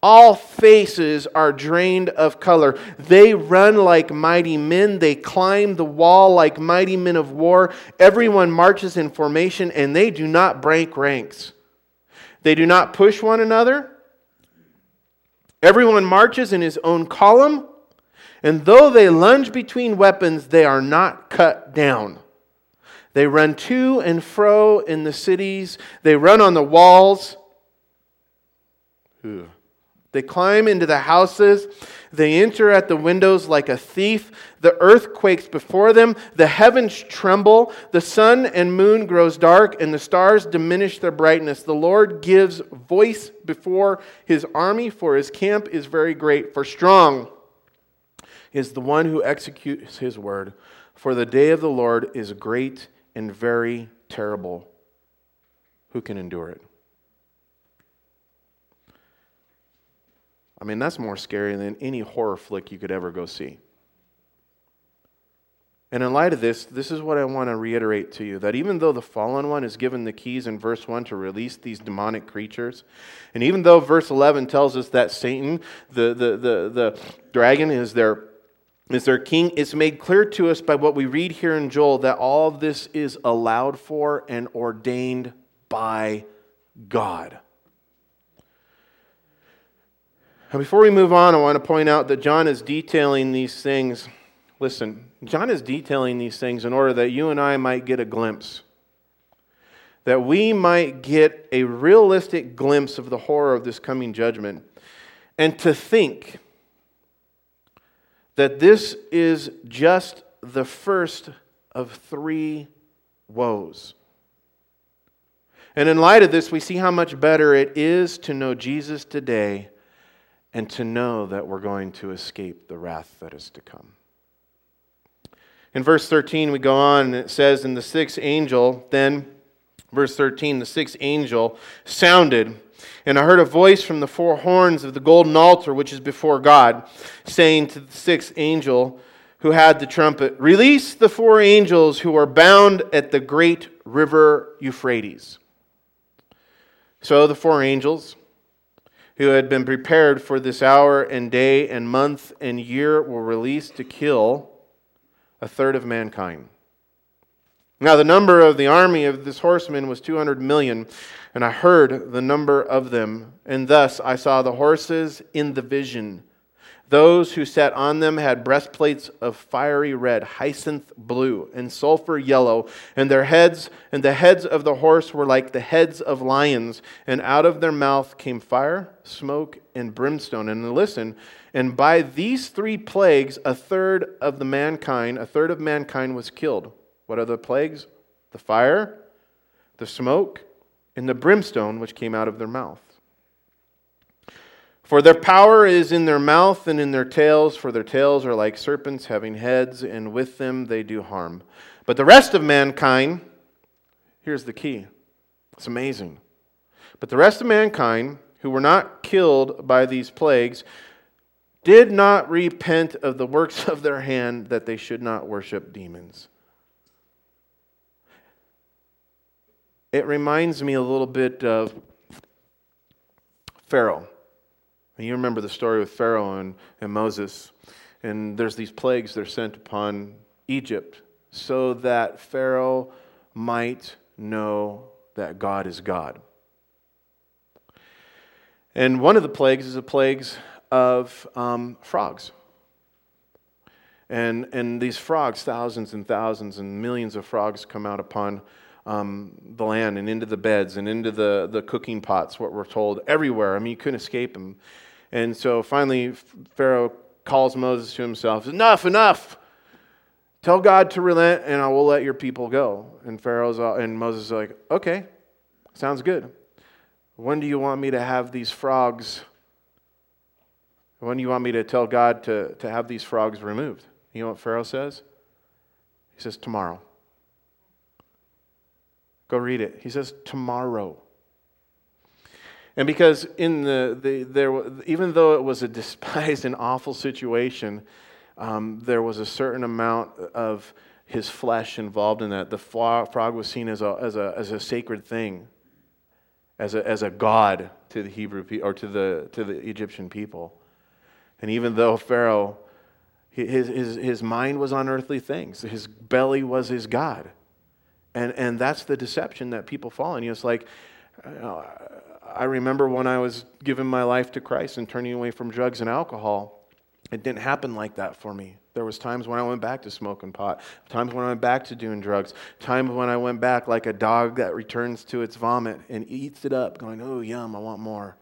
A: All faces are drained of color. They run like mighty men. They climb the wall like mighty men of war. Everyone marches in formation, and they do not break ranks. They do not push one another. Everyone marches in his own column. And though they lunge between weapons, they are not cut down. They run to and fro in the cities, they run on the walls. Ugh. They climb into the houses. They enter at the windows like a thief. The earth quakes before them. The heavens tremble. The sun and moon grows dark, and the stars diminish their brightness. The Lord gives voice before his army, for his camp is very great. For strong is the one who executes his word. For the day of the Lord is great and very terrible. Who can endure it? I mean, that's more scary than any horror flick you could ever go see. And in light of this, this is what I want to reiterate to you that even though the fallen one is given the keys in verse 1 to release these demonic creatures, and even though verse 11 tells us that Satan, the, the, the, the dragon, is their, is their king, it's made clear to us by what we read here in Joel that all of this is allowed for and ordained by God. Before we move on, I want to point out that John is detailing these things. Listen, John is detailing these things in order that you and I might get a glimpse, that we might get a realistic glimpse of the horror of this coming judgment, and to think that this is just the first of three woes. And in light of this, we see how much better it is to know Jesus today and to know that we're going to escape the wrath that is to come. In verse 13, we go on, and it says, "In the sixth angel, then, verse 13, the sixth angel sounded, and I heard a voice from the four horns of the golden altar which is before God, saying to the sixth angel who had the trumpet, Release the four angels who are bound at the great river Euphrates. So the four angels who had been prepared for this hour and day and month and year were released to kill a third of mankind. Now, the number of the army of this horseman was 200 million, and I heard the number of them, and thus I saw the horses in the vision those who sat on them had breastplates of fiery red, hyacinth blue, and sulfur yellow, and their heads and the heads of the horse were like the heads of lions, and out of their mouth came fire, smoke, and brimstone. And listen, and by these three plagues, a third of the mankind, a third of mankind was killed. What are the plagues? The fire, the smoke, and the brimstone which came out of their mouth. For their power is in their mouth and in their tails, for their tails are like serpents having heads, and with them they do harm. But the rest of mankind, here's the key it's amazing. But the rest of mankind, who were not killed by these plagues, did not repent of the works of their hand that they should not worship demons. It reminds me a little bit of Pharaoh. You remember the story with Pharaoh and, and Moses. And there's these plagues that are sent upon Egypt so that Pharaoh might know that God is God. And one of the plagues is the plagues of um, frogs. And, and these frogs, thousands and thousands and millions of frogs come out upon um, the land and into the beds and into the, the cooking pots, what we're told, everywhere. I mean, you couldn't escape them. And so finally, Pharaoh calls Moses to himself. Enough, enough. Tell God to relent, and I will let your people go. And Pharaoh's and Moses is like, okay, sounds good. When do you want me to have these frogs? When do you want me to tell God to, to have these frogs removed? You know what Pharaoh says? He says, tomorrow. Go read it. He says, tomorrow. And because in the, the there, even though it was a *laughs* despised and awful situation, um, there was a certain amount of his flesh involved in that. The frog was seen as a, as a, as a sacred thing, as a, as a god to the Hebrew or to the, to the Egyptian people. And even though Pharaoh, his, his, his mind was on earthly things, his belly was his God. And, and that's the deception that people fall in. It's like, uh, I remember when I was giving my life to Christ and turning away from drugs and alcohol. It didn't happen like that for me. There was times when I went back to smoking pot, times when I went back to doing drugs, times when I went back like a dog that returns to its vomit and eats it up, going, "Oh, yum, I want more."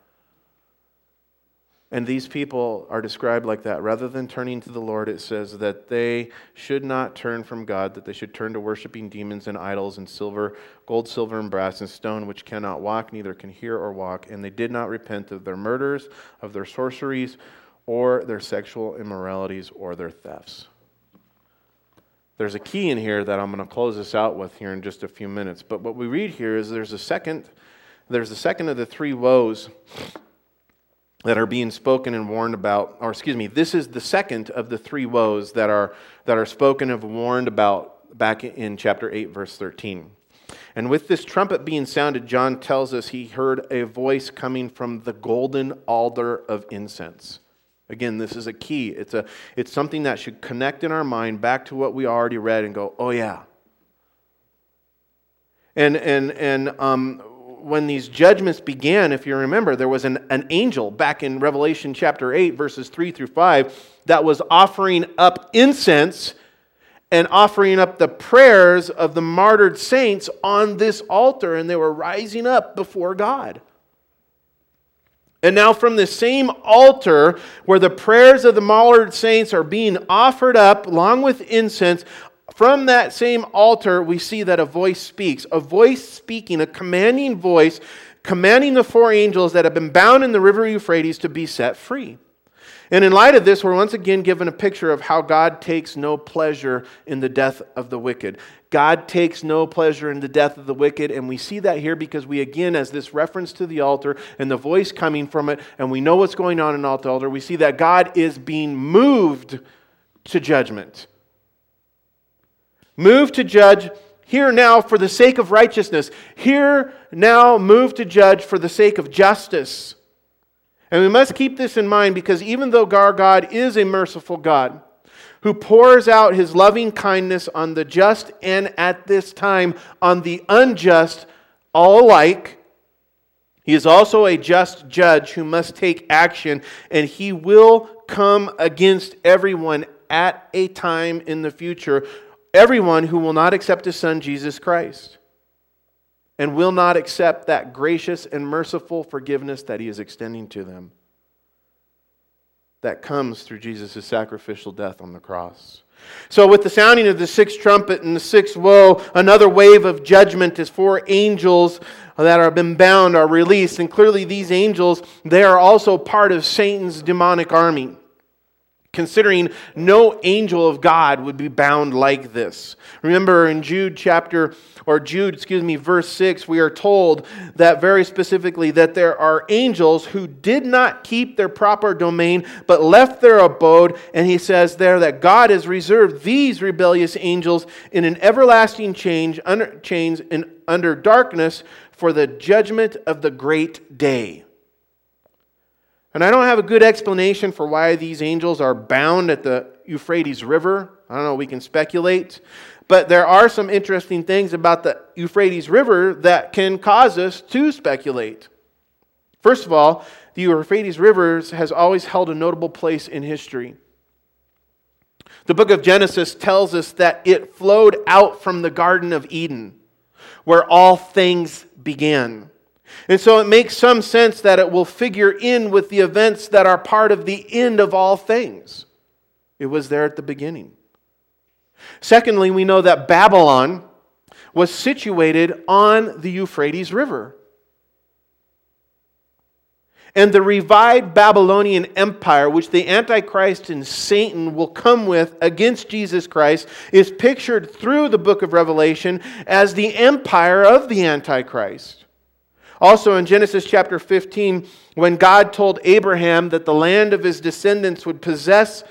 A: And these people are described like that. Rather than turning to the Lord, it says that they should not turn from God, that they should turn to worshiping demons and idols and silver, gold, silver, and brass and stone, which cannot walk, neither can hear or walk. And they did not repent of their murders, of their sorceries, or their sexual immoralities, or their thefts. There's a key in here that I'm going to close this out with here in just a few minutes. But what we read here is there's a second, there's a second of the three woes that are being spoken and warned about, or excuse me, this is the second of the three woes that are, that are spoken and warned about back in chapter 8, verse 13. And with this trumpet being sounded, John tells us he heard a voice coming from the golden altar of incense. Again, this is a key. It's, a, it's something that should connect in our mind back to what we already read and go, oh, yeah. And, and, and um, when these judgments began, if you remember, there was an, an angel back in Revelation chapter 8, verses 3 through 5, that was offering up incense and offering up the prayers of the martyred saints on this altar, and they were rising up before God. And now, from the same altar where the prayers of the martyred saints are being offered up along with incense, from that same altar, we see that a voice speaks, a voice speaking, a commanding voice, commanding the four angels that have been bound in the river Euphrates to be set free. And in light of this, we're once again given a picture of how God takes no pleasure in the death of the wicked. God takes no pleasure in the death of the wicked, and we see that here because we again, as this reference to the altar and the voice coming from it, and we know what's going on in the altar, we see that God is being moved to judgment. Move to judge here now for the sake of righteousness. Here now move to judge for the sake of justice. And we must keep this in mind because even though our God is a merciful God who pours out his loving kindness on the just and at this time on the unjust all alike, he is also a just judge who must take action, and he will come against everyone at a time in the future everyone who will not accept his son, Jesus Christ, and will not accept that gracious and merciful forgiveness that he is extending to them. that comes through Jesus' sacrificial death on the cross. So, with the sounding of the sixth trumpet and the sixth woe, another wave of judgment is four angels that have been bound are released. And clearly, these angels, they are also part of Satan's demonic army considering no angel of God would be bound like this. Remember in Jude chapter or Jude, excuse me, verse 6, we are told that very specifically that there are angels who did not keep their proper domain but left their abode and he says there that God has reserved these rebellious angels in an everlasting change under chains and under darkness for the judgment of the great day. And I don't have a good explanation for why these angels are bound at the Euphrates River. I don't know, we can speculate. But there are some interesting things about the Euphrates River that can cause us to speculate. First of all, the Euphrates River has always held a notable place in history. The book of Genesis tells us that it flowed out from the Garden of Eden, where all things began. And so it makes some sense that it will figure in with the events that are part of the end of all things. It was there at the beginning. Secondly, we know that Babylon was situated on the Euphrates River. And the revived Babylonian Empire, which the Antichrist and Satan will come with against Jesus Christ, is pictured through the book of Revelation as the empire of the Antichrist. Also in Genesis chapter 15, when God told Abraham that the land of his descendants would possess,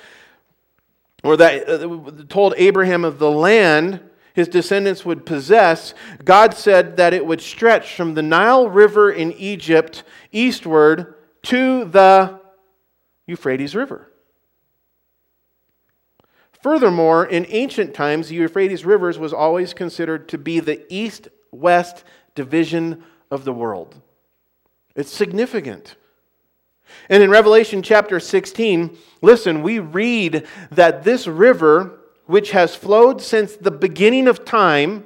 A: or that uh, told Abraham of the land his descendants would possess, God said that it would stretch from the Nile River in Egypt eastward to the Euphrates River. Furthermore, in ancient times, the Euphrates Rivers was always considered to be the east west division of the world. It's significant. And in Revelation chapter 16, listen, we read that this river, which has flowed since the beginning of time,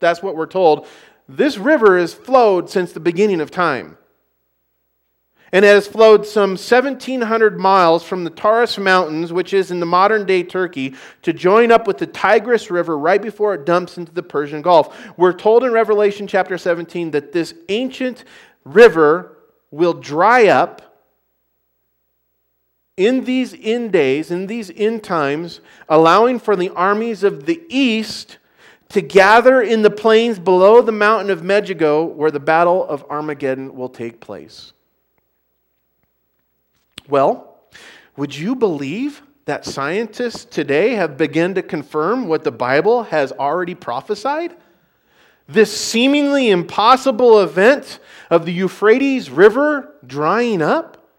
A: that's what we're told, this river has flowed since the beginning of time and it has flowed some 1,700 miles from the Taurus Mountains, which is in the modern day Turkey, to join up with the Tigris River right before it dumps into the Persian Gulf. We're told in Revelation chapter 17 that this ancient river will dry up in these end days, in these end times, allowing for the armies of the east to gather in the plains below the mountain of Megiddo, where the battle of Armageddon will take place. Well, would you believe that scientists today have begun to confirm what the Bible has already prophesied? This seemingly impossible event of the Euphrates River drying up?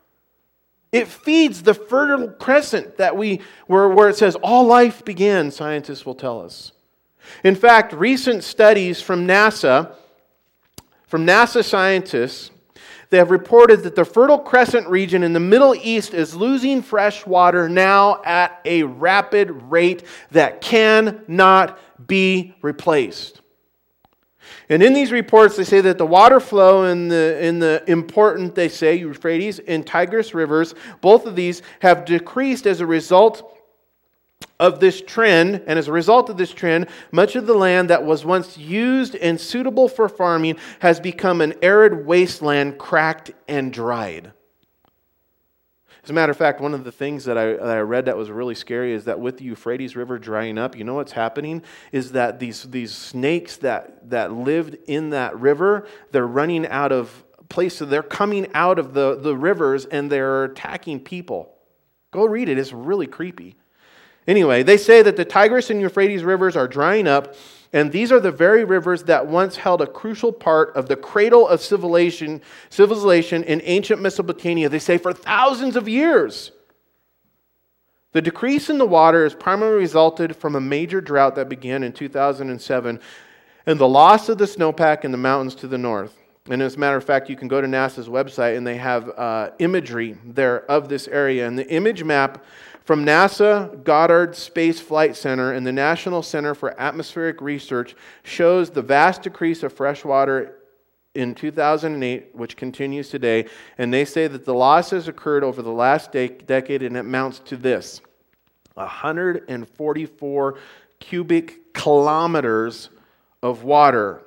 A: It feeds the fertile crescent that we where, where it says all life began, scientists will tell us. In fact, recent studies from NASA, from NASA scientists, they have reported that the Fertile Crescent region in the Middle East is losing fresh water now at a rapid rate that cannot be replaced. And in these reports, they say that the water flow in the, in the important, they say, Euphrates and Tigris rivers, both of these have decreased as a result of this trend, and as a result of this trend, much of the land that was once used and suitable for farming has become an arid wasteland, cracked and dried. As a matter of fact, one of the things that I, that I, read that was really scary is that with the Euphrates River drying up, you know what's happening? Is that these, these snakes that, that lived in that river, they're running out of places. They're coming out of the, the rivers and they're attacking people. Go read it, it's really creepy. Anyway, they say that the Tigris and Euphrates rivers are drying up, and these are the very rivers that once held a crucial part of the cradle of civilization, civilization in ancient Mesopotamia, they say for thousands of years. The decrease in the water has primarily resulted from a major drought that began in 2007 and the loss of the snowpack in the mountains to the north. And as a matter of fact, you can go to NASA's website and they have uh, imagery there of this area. And the image map from NASA Goddard Space Flight Center and the National Center for Atmospheric Research shows the vast decrease of fresh water in 2008, which continues today, and they say that the loss has occurred over the last de- decade and it amounts to this. 144 cubic kilometers of water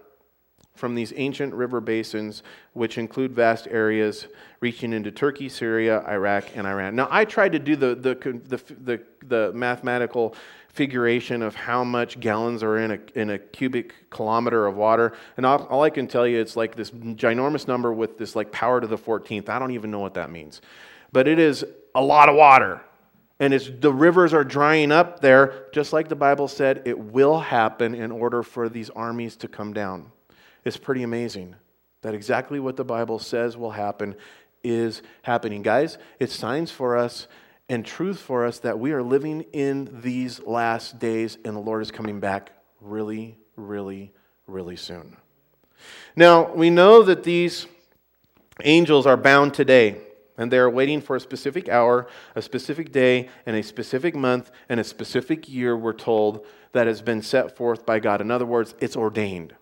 A: from these ancient river basins, which include vast areas reaching into Turkey, Syria, Iraq, and Iran. Now, I tried to do the, the, the, the, the mathematical figuration of how much gallons are in a, in a cubic kilometer of water. And all, all, I can tell you, it's like this ginormous number with this like power to the 14th. I don't even know what that means. But it is a lot of water. And it's, the rivers are drying up there, just like the Bible said, it will happen in order for these armies to come down. It's pretty amazing that exactly what the Bible says will happen is happening. Guys, it's signs for us and truth for us that we are living in these last days and the Lord is coming back really, really, really soon. Now, we know that these angels are bound today. And they are waiting for a specific hour, a specific day, and a specific month, and a specific year, we're told, that has been set forth by God. In other words, it's ordained.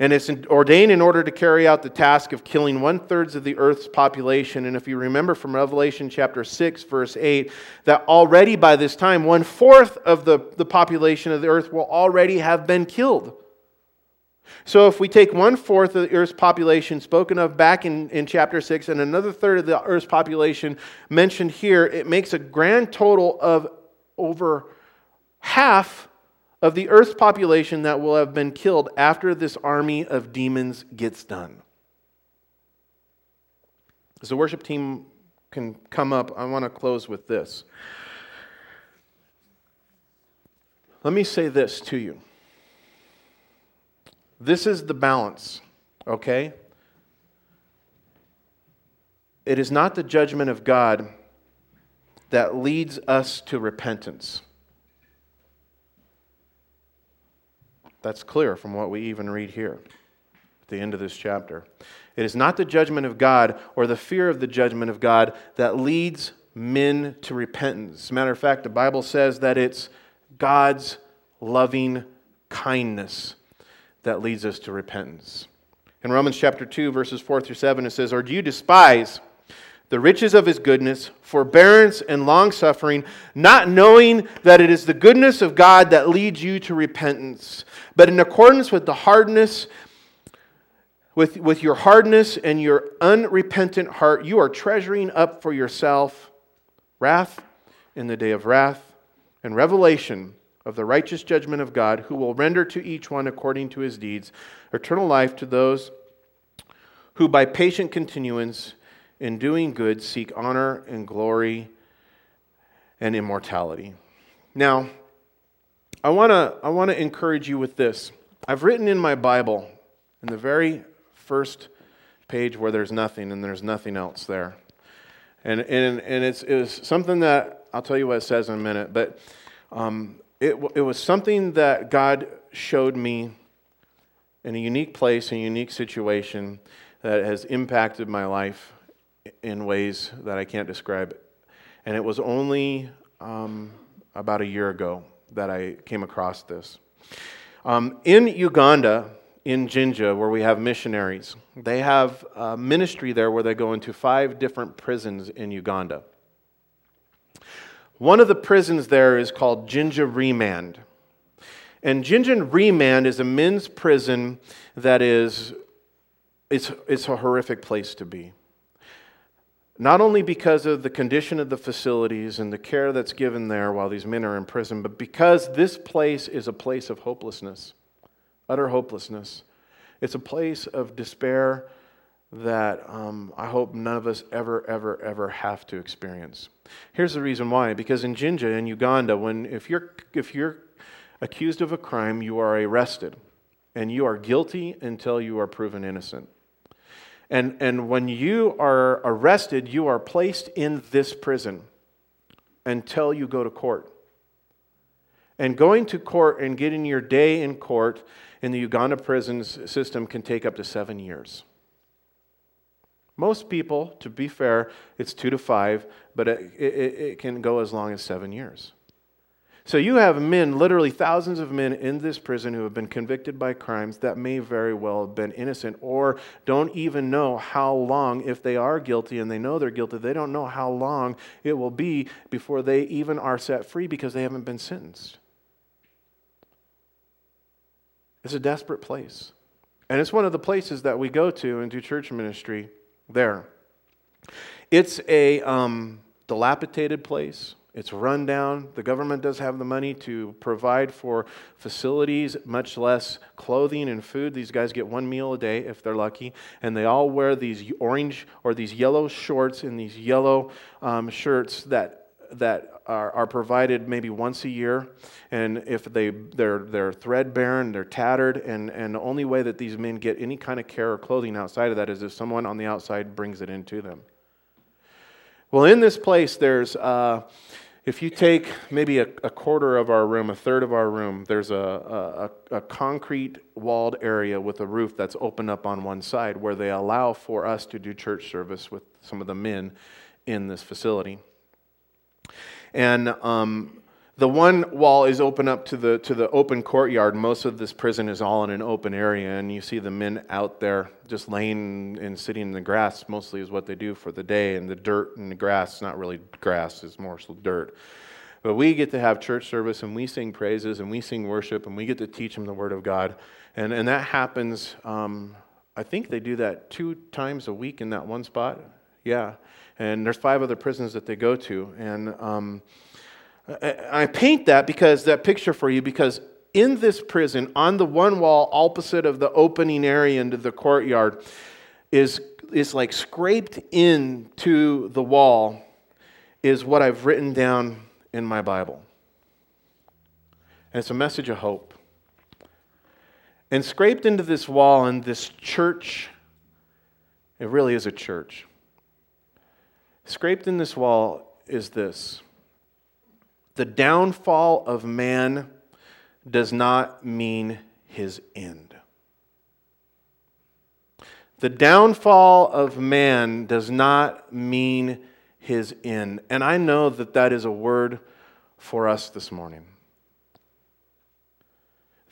A: And it's ordained in order to carry out the task of killing one third of the earth's population. And if you remember from Revelation chapter 6, verse 8, that already by this time, one fourth of the, the population of the earth will already have been killed. So if we take one fourth of the earth's population spoken of back in, in chapter 6 and another third of the earth's population mentioned here, it makes a grand total of over half of the earth's population that will have been killed after this army of demons gets done. As the worship team can come up, I want to close with this. Let me say this to you. This is the balance, okay? It is not the judgment of God that leads us to repentance. That's clear from what we even read here at the end of this chapter. It is not the judgment of God or the fear of the judgment of God that leads men to repentance. As a matter of fact, the Bible says that it's God's loving kindness that leads us to repentance. In Romans chapter 2, verses 4 through 7, it says, Or do you despise the riches of his goodness, forbearance, and long suffering, not knowing that it is the goodness of God that leads you to repentance. But in accordance with the hardness, with, with your hardness and your unrepentant heart, you are treasuring up for yourself wrath in the day of wrath and revelation of the righteous judgment of God, who will render to each one according to his deeds eternal life to those who by patient continuance in doing good, seek honor and glory and immortality. Now, I want to I wanna encourage you with this. I've written in my Bible, in the very first page where there's nothing and there's nothing else there. And, and, and it's, it's something that, I'll tell you what it says in a minute, but um, it, it was something that God showed me in a unique place, a unique situation that has impacted my life in ways that I can't describe. And it was only um, about a year ago that I came across this. Um, in Uganda, in Jinja, where we have missionaries, they have a ministry there where they go into five different prisons in Uganda. One of the prisons there is called Jinja Remand. And Jinja Remand is a men's prison that is it's, it's a horrific place to be. Not only because of the condition of the facilities and the care that's given there while these men are in prison, but because this place is a place of hopelessness, utter hopelessness. It's a place of despair that um, I hope none of us ever, ever, ever have to experience. Here's the reason why: because in Jinja, in Uganda, when if you're if you're accused of a crime, you are arrested, and you are guilty until you are proven innocent. And, and when you are arrested, you are placed in this prison until you go to court. And going to court and getting your day in court in the Uganda prisons system can take up to seven years. Most people, to be fair, it's two to five, but it, it, it can go as long as seven years. So you have men, literally thousands of men in this prison who have been convicted by crimes that may very well have been innocent or don't even know how long, if they are guilty and they know they're guilty, they don't know how long it will be before they even are set free because they haven't been sentenced. It's a desperate place. And it's one of the places that we go to and do church ministry there. It's a um, dilapidated place. It's run down. The government does have the money to provide for facilities, much less clothing and food. These guys get one meal a day if they're lucky. And they all wear these orange or these yellow shorts and these yellow um, shirts that, that are, are provided maybe once a year. And if they, they're, they're threadbare and they're tattered, and, and the only way that these men get any kind of care or clothing outside of that is if someone on the outside brings it into them. Well, in this place, there's. Uh, if you take maybe a, a, quarter of our room, a third of our room, there's a, a, a, concrete walled area with a roof that's open up on one side where they allow for us to do church service with some of the men in this facility. And um, the one wall is open up to the, to the open courtyard. Most of this prison is all in an open area, and you see the men out there just laying and sitting in the grass, mostly is what they do for the day. And the dirt and the grass, not really grass, it's more so dirt. But we get to have church service, and we sing praises, and we sing worship, and we get to teach them the Word of God. And, and that happens, um, I think they do that two times a week in that one spot. Yeah. And there's five other prisons that they go to. And. Um, I paint that because that picture for you because in this prison, on the one wall opposite of the opening area into the courtyard, is, is like scraped into the wall, is what I've written down in my Bible. And it's a message of hope. And scraped into this wall in this church, it really is a church. Scraped in this wall is this the downfall of man does not mean his end. The downfall of man does not mean his end. And I know that that is a word for us this morning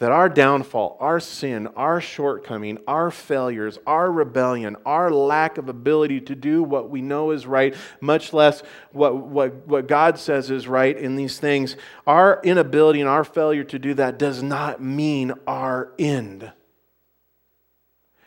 A: that our downfall, our sin, our shortcoming, our failures, our rebellion, our lack of ability to do what we know is right, much less what, what, what God says is right in these things, our inability and our failure to do that does not mean our end.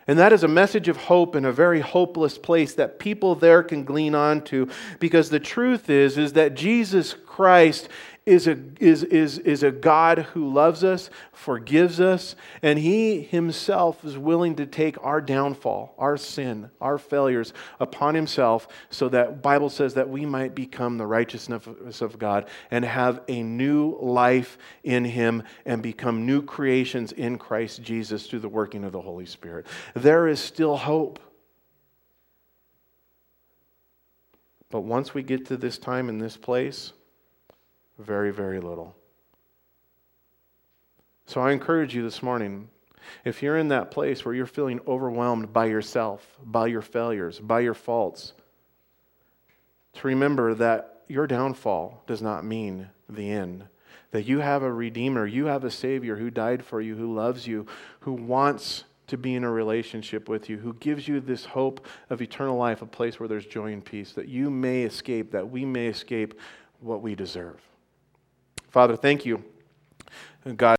A: And that is a message of hope in a very hopeless place that people there can glean onto because the truth is is that Jesus Christ is a, is, is, is a God who loves us, forgives us, and He Himself is willing to take our downfall, our sin, our failures upon Himself so that Bible says that we might become the righteousness of God and have a new life in Him and become new creations in Christ Jesus through the working of the Holy Spirit. There is still hope. But once we get to this time in this place, very, very little. So I encourage you this morning if you're in that place where you're feeling overwhelmed by yourself, by your failures, by your faults, to remember that your downfall does not mean the end. That you have a Redeemer, you have a Savior who died for you, who loves you, who wants to be in a relationship with you, who gives you this hope of eternal life, a place where there's joy and peace, that you may escape, that we may escape what we deserve. Father, thank you, God.